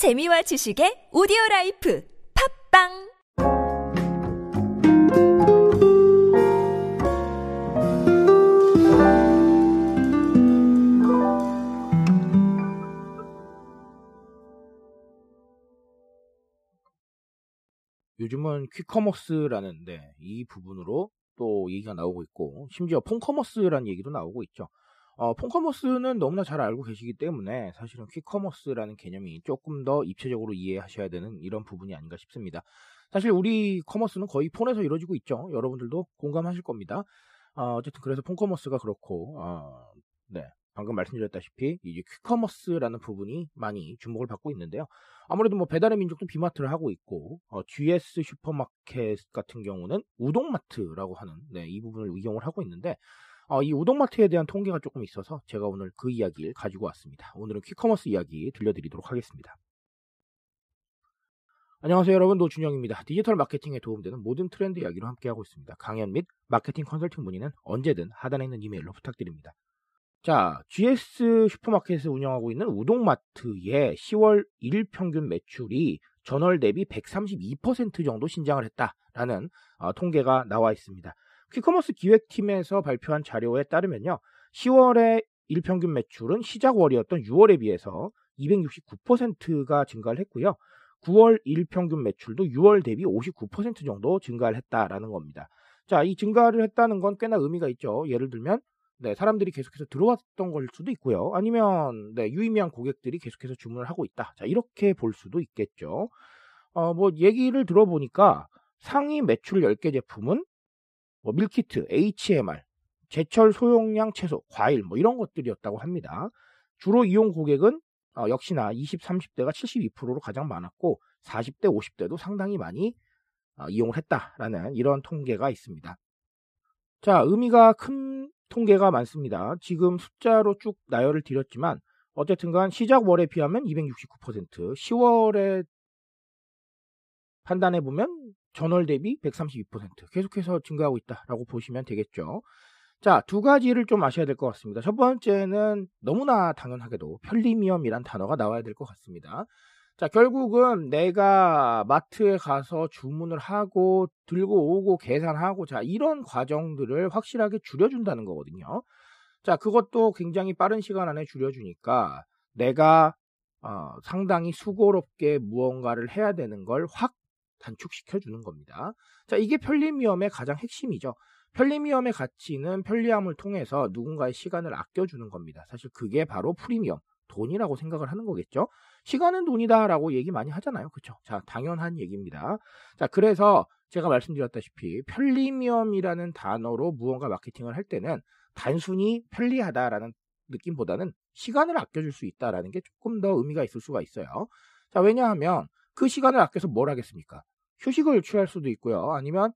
재미와 지식의 오디오 life 팟빵 요즘은 quick commerce라는 네, 이 부분으로 또 얘기가 나오고 있고 심지어 phone commerce라는 얘기도 나오고 있죠. 어, phone commerce는 너무나 잘 알고 계시기 때문에 사실은 quick commerce라는 개념이 조금 더 입체적으로 이해하셔야 되는 이런 부분이 아닌가 싶습니다. 사실 우리 commerce는 거의 폰에서 이루어지고 있죠. 여러분들도 공감하실 겁니다. 어, 어쨌든 그래서 phone commerce가 그렇고 어, 네, 방금 말씀드렸다시피 이제 quick commerce라는 부분이 많이 주목을 받고 있는데요. 아무래도 뭐 배달의 민족도 B마트를 하고 있고 어, GS 슈퍼마켓 같은 경우는 우동마트라고 하는 네, 이 부분을 이용을 하고 있는데 어, 이 우동마트에 대한 통계가 조금 있어서 제가 오늘 그 이야기를 가지고 왔습니다. 오늘은 quick commerce 이야기 들려드리도록 하겠습니다. 안녕하세요 여러분 노준영입니다. 디지털 마케팅에 도움되는 모든 트렌드 이야기로 함께하고 있습니다. 강연 및 마케팅 컨설팅 문의는 언제든 하단에 있는 이메일로 부탁드립니다. 자, GS 슈퍼마켓을 운영하고 있는 우동마트의 10월 1일 평균 매출이 전월 대비 132% 정도 신장을 했다라는 어, 통계가 나와 있습니다. 퀵커머스 기획팀에서 발표한 자료에 따르면요. 10월의 일평균 매출은 시작 월이었던 6월에 비해서 269%가 증가를 했고요. 9월 일평균 매출도 6월 대비 59% 정도 증가를 했다라는 겁니다. 자, 이 증가를 했다는 건 꽤나 의미가 있죠. 예를 들면 네, 사람들이 계속해서 들어왔던 걸 수도 있고요. 아니면 네, 유의미한 고객들이 계속해서 주문을 하고 있다. 자, 이렇게 볼 수도 있겠죠. 어, 뭐 얘기를 들어보니까 상위 매출 10개 제품은 뭐 밀키트, HMR, 제철 소용량 채소, 과일 뭐 이런 것들이었다고 합니다. 주로 이용 고객은 어, 역시나 20, 30대가 72%로 가장 많았고 40대, 50대도 상당히 많이 어, 이용을 했다라는 이런 통계가 있습니다. 자, 의미가 큰 통계가 많습니다. 지금 숫자로 쭉 나열을 드렸지만 어쨌든간 시작 월에 비하면 269%, 10월에 판단해 보면 전월 대비 132% 계속해서 증가하고 있다라고 보시면 되겠죠. 자, 두 가지를 좀 아셔야 될 것 같습니다. 첫 번째는 너무나 당연하게도 편리미엄이란 단어가 나와야 될 것 같습니다. 자, 결국은 내가 마트에 가서 주문을 하고 들고 오고 계산하고 자, 이런 과정들을 확실하게 줄여준다는 거거든요. 자, 그것도 굉장히 빠른 시간 안에 줄여주니까 내가 어, 상당히 수고롭게 무언가를 해야 되는 걸 확 단축시켜 주는 겁니다. 자, 이게 편리미엄의 가장 핵심이죠. 편리미엄의 가치는 편리함을 통해서 누군가의 시간을 아껴주는 겁니다. 사실 그게 바로 프리미엄, 돈이라고 생각을 하는 거겠죠. 시간은 돈이다라고 얘기 많이 하잖아요. 그렇죠? 자, 당연한 얘기입니다. 자, 그래서 제가 말씀드렸다시피 편리미엄이라는 단어로 무언가 마케팅을 할 때는 단순히 편리하다라는 느낌보다는 시간을 아껴줄 수 있다라는 게 조금 더 의미가 있을 수가 있어요. 자, 왜냐하면 그 시간을 아껴서 뭘 하겠습니까? 휴식을 취할 수도 있고요. 아니면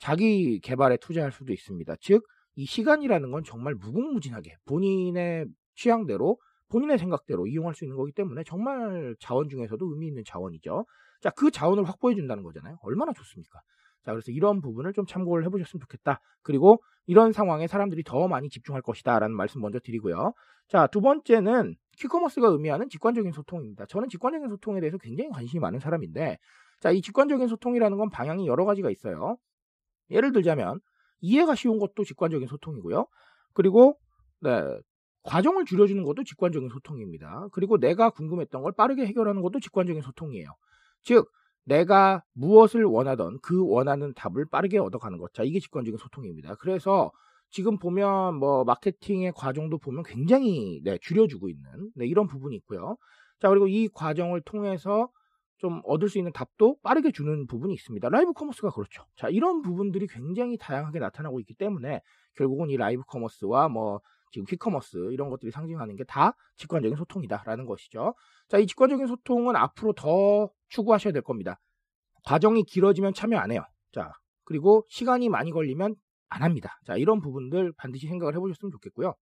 자기 개발에 투자할 수도 있습니다. 즉, 이 시간이라는 건 정말 무궁무진하게 본인의 취향대로 본인의 생각대로 이용할 수 있는 거기 때문에 정말 자원 중에서도 의미 있는 자원이죠. 자, 그 자원을 확보해 준다는 거잖아요. 얼마나 좋습니까? 자, 그래서 이런 부분을 좀 참고를 해보셨으면 좋겠다. 그리고 이런 상황에 사람들이 더 많이 집중할 것이다. 라는 말씀 먼저 드리고요. 자, 두 번째는 퀵커머스가 의미하는 직관적인 소통입니다. 저는 직관적인 소통에 대해서 굉장히 관심이 많은 사람인데, 자, 이 직관적인 소통이라는 건 방향이 여러 가지가 있어요. 예를 들자면, 이해가 쉬운 것도 직관적인 소통이고요. 그리고, 네, 과정을 줄여주는 것도 직관적인 소통입니다. 그리고 내가 궁금했던 걸 빠르게 해결하는 것도 직관적인 소통이에요. 즉, 내가 무엇을 원하던 그 원하는 답을 빠르게 얻어가는 것. 자, 이게 직관적인 소통입니다. 그래서 지금 보면 뭐 마케팅의 과정도 보면 굉장히 네, 줄여주고 있는 네, 이런 부분이 있고요. 자, 그리고 이 과정을 통해서 좀 얻을 수 있는 답도 빠르게 주는 부분이 있습니다. live commerce가 그렇죠. 자, 이런 부분들이 굉장히 다양하게 나타나고 있기 때문에 결국은 이 live commerce와 뭐 지금 quick commerce 이런 것들이 상징하는 게 다 직관적인 소통이다라는 것이죠. 자, 이 직관적인 소통은 앞으로 더 추구하셔야 될 겁니다. 과정이 길어지면 참여 안 해요. 자, 그리고 시간이 많이 걸리면 안 합니다. 자, 이런 부분들 반드시 생각을 해보셨으면 좋겠고요.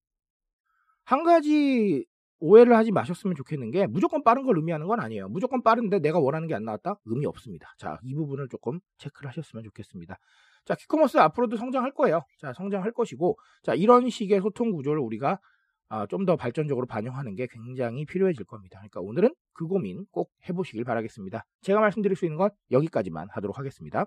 한 가지 오해를 하지 마셨으면 좋겠는 게 무조건 빠른 걸 의미하는 건 아니에요. 무조건 빠른데 내가 원하는 게 안 나왔다? 의미 없습니다. 자, 이 부분을 조금 체크를 하셨으면 좋겠습니다. 자, 퀵커머스 앞으로도 성장할 거예요. 자, 성장할 것이고, 자, 이런 식의 소통 구조를 우리가 아, 좀 더 발전적으로 반영하는 게 굉장히 필요해질 겁니다. 그러니까 오늘은 그 고민 꼭 해보시길 바라겠습니다. 제가 말씀드릴 수 있는 건 여기까지만 하도록 하겠습니다.